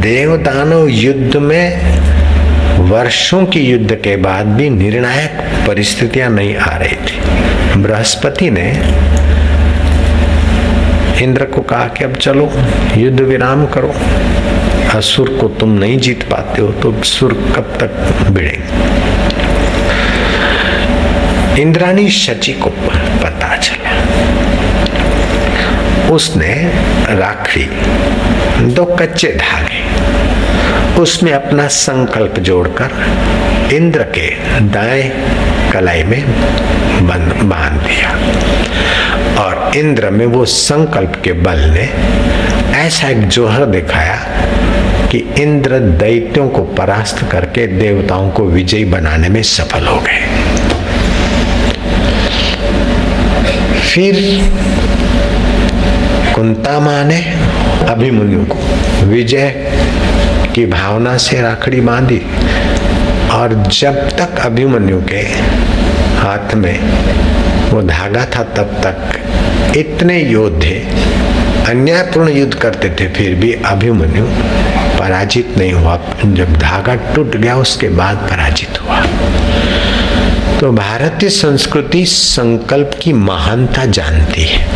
देवदानव युद्ध में वर्षों की युद्ध के बाद भी निर्णायक परिस्थितियाँ नहीं आ रही थी। बृहस्पति ने इंद्र को कहा कि अब चलो, युद्ध विराम करो। असुर को तुम नहीं जीत पाते हो तो सुर कब तक भिड़ेंगे? इंद्राणी शची को पता चला। उसने राखड़ी दो कच्चे धागे उसमें अपना संकल्प जोड़कर इंद्र के दाएँ कलाई में बाँध दिया। और इंद्र में वो संकल्प के बल ने ऐसा एक जोहर दिखाया कि इंद्र दैत्यों को परास्त करके देवताओं को विजयी बनाने में सफल हो गए। फिर कुंता माँ ने अभिमन्यु को विजय की भावना से राखड़ी बांधी और जब तक अभिमन्यु के हाथ में वो धागा था तब तक इतने योद्धे अन्यायपूर्ण युद्ध करते थे, फिर भी अभिमन्यु पराजित नहीं हुआ। जब धागा टूट गया, उसके बाद पराजित हुआ। तो भारतीय संस्कृति संकल्प की महानता जानती है।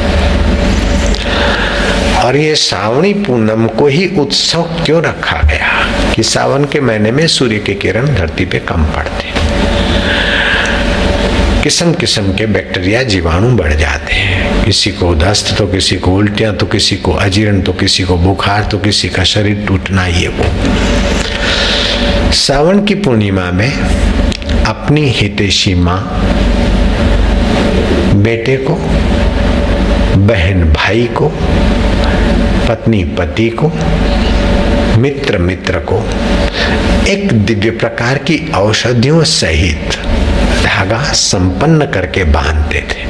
और ये श्रावणी पूनम को ही उत्सव क्यों रखा गया? कि सावन के महीने में सूर्य के किरण धरती पे कम पड़ते। किस्म किस्म के बैक्टीरिया जीवाणु बढ़ जाते हैं। किसी को दस्त तो किसी को उल्टियाँ तो किसी को अजीर्ण तो किसी को बुखार तो किसी का शरीर टूटना ये वो। सावन की पूर्णिमा में अपनी हितेशी माँ, बेटे को, बहन भाई को पत्नी पति को, मित्र मित्र को, एक दिव्य प्रकार की औषधियों सहित धागा संपन्न करके बांधते थे।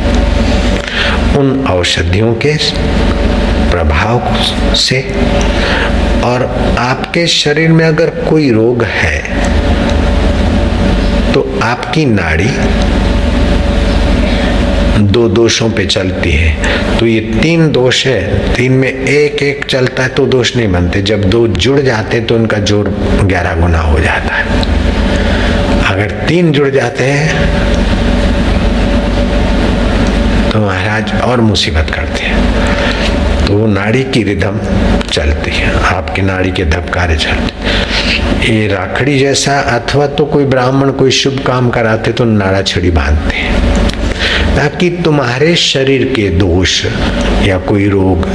उन औषधियों के प्रभाव से और आपके शरीर में अगर कोई रोग है तो आपकी नाड़ी दो दोषों पे चलती है। तो ये तीन दोष है, तीन में एक एक चलता है तो दोष नहीं बनते। जब दो जुड़ जाते तो उनका ज़ोर ग्यारह गुना हो जाता है। अगर तीन जुड़ जाते हैं तो महाराज और मुसीबत करते हैं। तो वो नाड़ी की रिदम चलती है, आपकी नाड़ी के धबकारे चलते ये राखड़ी जैसा, अथवा तो कोई ब्राह्मण कोई शुभ काम कराते तो नाड़ा छड़ी बांधते हैं। ताकि तुम्हारे शरीर के दोष या कोई रोग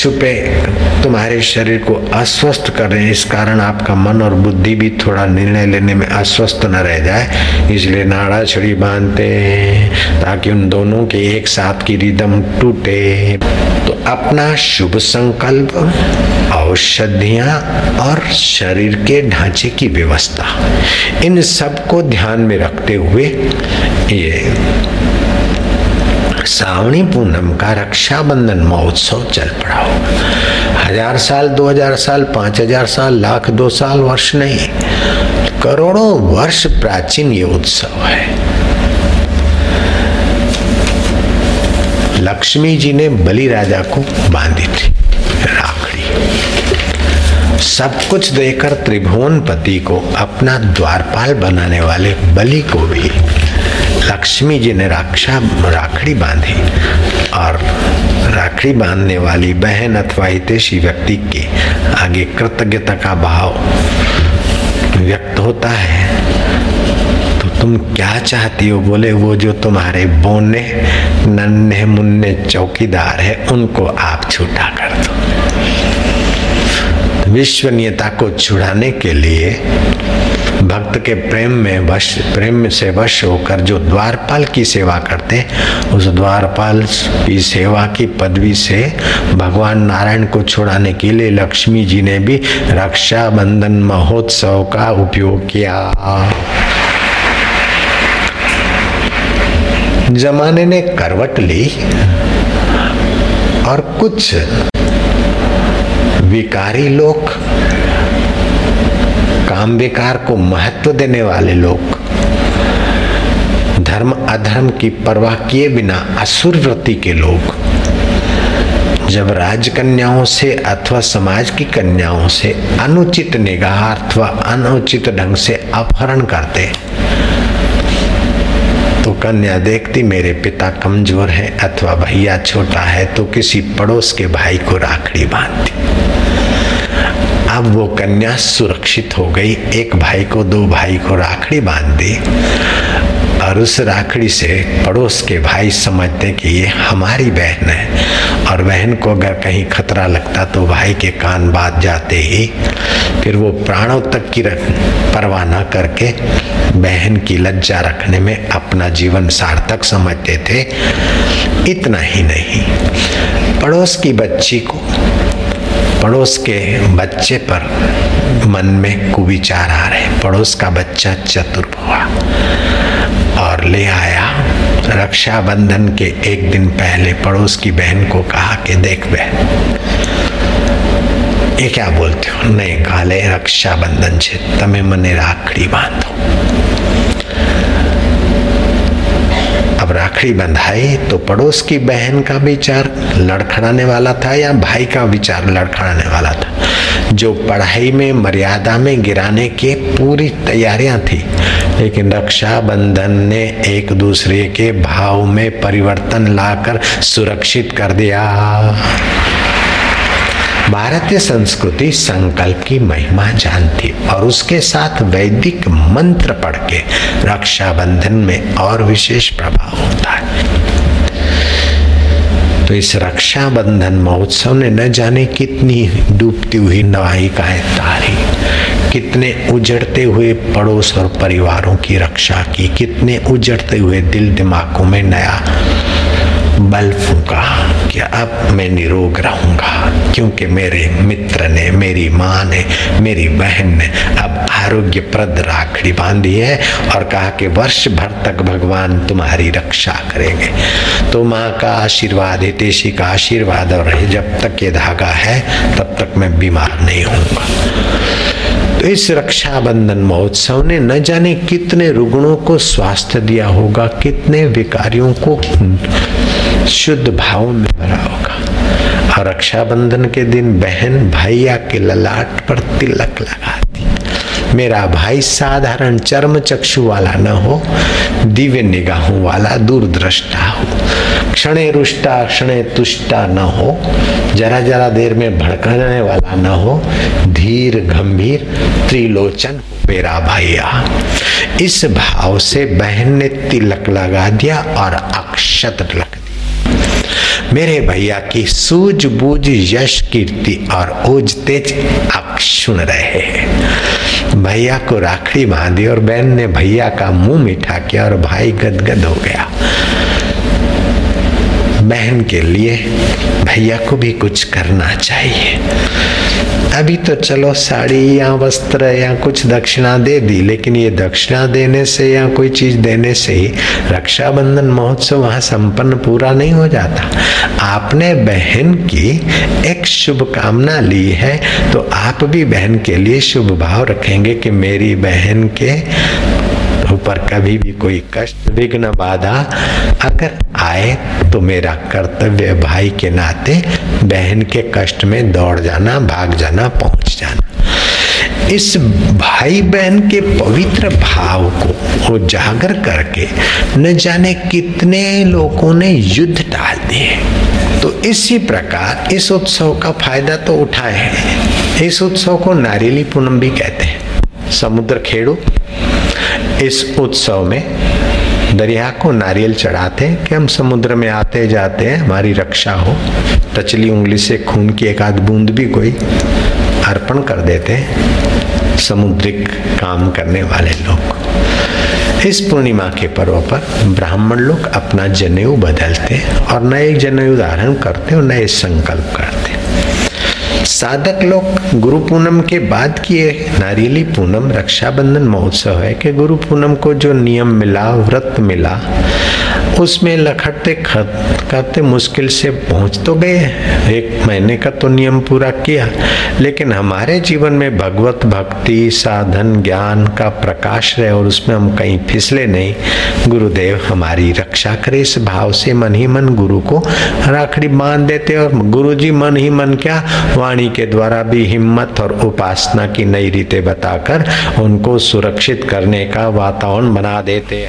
छुपे तुम्हारे शरीर को अस्वस्थ कर रहे हैं। इस कारण आपका मन और बुद्धि भी थोड़ा निर्णय लेने में अस्वस्थ न रह जाए। इसलिए नाड़ा छड़ी बांधते हैं ताकि उन दोनों के एक साथ की रिदम टूटे। तो अपना शुभ संकल्प, औषधियाँ और शरीर के ढांचे की व्यवस्था, इन सबको ध्यान में रखते हुए ये सावणी पूनम का रक्षाबंधन महोत्सव चल पड़ा हो हज़ार साल दो हज़ार साल पाँच हज़ार साल लाख दो साल वर्ष नहीं करोड़ों वर्ष प्राचीन ये उत्सव है लक्ष्मी जी ने बलि राजा को बांधी थी राखड़ी सब कुछ देकर त्रिभुवन पति को अपना द्वारपाल बनाने वाले बलि को भी लक्ष्मी जी ने रक्षा, राखड़ी बांधी और राखड़ी बांधने वाली बहन अथवा हितेशी व्यक्ति के आगे कृतज्ञता का भाव व्यक्त होता है। तो तुम क्या चाहती हो? बोले, वो जो तुम्हारे बोने, नन्हे मुन्ने चौकीदार है, उनको आप छूटा कर दो। विश्वनीयता को छुड़ाने के लिए भक्त के प्रेम में वश, प्रेम से वश होकर जो द्वारपाल की सेवा करते उस द्वारपाल की सेवा की पदवी से भगवान नारायण को छुड़ाने के लिए लक्ष्मी जी ने भी रक्षा बंधन महोत्सव का उपयोग किया। जमाने ने करवट ली और कुछ विकारी लोग काम विकार को महत्व देने वाले लोग धर्म अधर्म की परवाह किए बिना असुर वृत्ति के लोग। जब राजकन्याओं से अथवा समाज की कन्याओं से अनुचित निगाह अथवा अनुचित ढंग से अपहरण करते तो कन्या देखती, मेरे पिता कमज़ोर है अथवा भैया छोटा है तो किसी पड़ोस के भाई को राखड़ी बांधती। अब वो कन्या सुरक्षित हो गई। एक भाई को, दो भाई को राखड़ी बाँध दी और उस राखड़ी से पड़ोस के भाई समझते कि ये हमारी बहन है और बहन को अगर कहीं खतरा लगता तो भाई के कान बात जाते ही फिर वो प्राणों तक की परवाह न करके बहन की लज्जा रखने में अपना जीवन सार्थक समझते थे, इतना ही नहीं। पड़ोस की बच्ची को, पड़ोस के बच्चे पर मन में कुविचार आ रहे। पड़ोस का बच्चा चतुर हुआ और ले आया रक्षाबंधन के एक दिन पहले पड़ोस की बहन को कहा कि देख बहन ये क्या बोलते हो नहीं काले रक्षाबंधन છે તમે મને રાખડી બાંધો अब राखड़ी बंधाई तो पड़ोस की बहन का विचार लड़खड़ाने वाला था या भाई का विचार लड़खड़ाने वाला था जो पढ़ाई में मर्यादा में गिराने की पूरी तैयारियां थी लेकिन रक्षाबंधन ने एक दूसरे के भाव में परिवर्तन लाकर सुरक्षित कर दिया भारतीय संस्कृति संकल्प की महिमा जानती और उसके साथ वैदिक मंत्र पढ़ के रक्षाबंधन में और विशेष प्रभाव होता है। तो इस रक्षाबंधन महोत्सव ने न जाने कितनी डूबती हुई नवाहिकाएँ तारी, कितने उजड़ते हुए पड़ोस और परिवारों की रक्षा की, कितने उजड़ते हुए दिल दिमागों में नया बल फूका कि अब मैं निरोग रहूँगा, क्योंकि मेरे मित्र ने, मेरी माँ ने, मेरी बहन ने अब आरोग्यप्रद राखड़ी बांधी है और कहा कि वर्ष भर तक भगवान तुम्हारी रक्षा करेंगे। तो माँ का आशीर्वाद, हितेशी का आशीर्वाद और जब तक ये धागा है, तब तक मैं बीमार नहीं होऊँगा। तो इस रक्षाबंधन महोत्सव ने न जाने कितने रुग्णों को स्वास्थ्य दिया होगा, कितने विकारियों को शुद्ध भाव में भरा होगा। और रक्षाबंधन के दिन बहन भैया के ललाट पर तिलक लगाती। मेरा भाई साधारण चर्म चक्षु वाला न हो, दिव्य निगाहों वाला दूरदृष्टा हो। क्षणे रुष्टा, क्षणे तुष्टा न हो, जरा जरा देर में भड़कने वाला न हो, धीर गंभीर त्रिलोचन मेरा भैया। इस भाव से बहन ने तिलक लगा दिया और अक्षत लग मेरे भैया की सूझबूझ यश कीर्ति और ओज तेज आप सुन रहे हैं। भैया को राखड़ी बांधी और बहन ने भैया का मुँह मीठा किया और भाई गदगद हो गया। बहन के लिए भैया को भी कुछ करना चाहिए। अभी तो चलो साड़ी या वस्त्र या कुछ दक्षिणा दे दी, लेकिन ये दक्षिणा देने से या कोई चीज़ देने से ही रक्षाबंधन महोत्सव वहाँ संपन्न पूरा नहीं हो जाता। आपने बहन की एक शुभ कामना ली है तो आप भी बहन के लिए शुभ भाव रखेंगे कि मेरी बहन के ऊपर कभी भी कोई कष्ट, विघ्न, बाधा अगर आए तो मेरा कर्तव्य भाई के नाते बहन के कष्ट में दौड़ जाना, भाग जाना, पहुँच जाना। इस भाई बहन के पवित्र भाव को उजागर करके न जाने कितने लोगों ने युद्ध डाल दिए। तो इसी प्रकार इस उत्सव का फ़ायदा तो उठाए हैं। इस उत्सव को नारियली पूनम भी कहते हैं। समुद्र खेड़ो। इस उत्सव में दरिया को नारियल चढ़ाते हैं कि हम समुद्र में आते जाते हैं, हमारी रक्षा हो। टचली उंगली से खून की एक आध बूंद भी कोई अर्पण कर देते हैं समुद्रिक काम करने वाले लोग। इस पूर्णिमा के पर्व पर ब्राह्मण लोग अपना जनेऊ बदलते और नए जनेऊ धारण करते और नए संकल्प करते साधक लोग गुरु पूनम के बाद किए नारियली पूनम रक्षाबंधन महोत्सव है कि गुरु पूनम को जो नियम मिला, व्रत मिला उसमें लखटते करते मुश्किल से पहुँच तो गए। एक महीने का तो नियम पूरा किया, लेकिन हमारे जीवन में भगवत भक्ति, साधन, ज्ञान का प्रकाश रहे और उसमें हम कहीं फिसले नहीं। गुरुदेव हमारी रक्षा करे, इस भाव से मन ही मन गुरु को राखड़ी बाँध देते और गुरु जी मन ही मन क्या, वाणी के द्वारा भी हिम्मत और उपासना की नई रीतें बताकर उनको सुरक्षित करने का वातावरण बना देते हैं।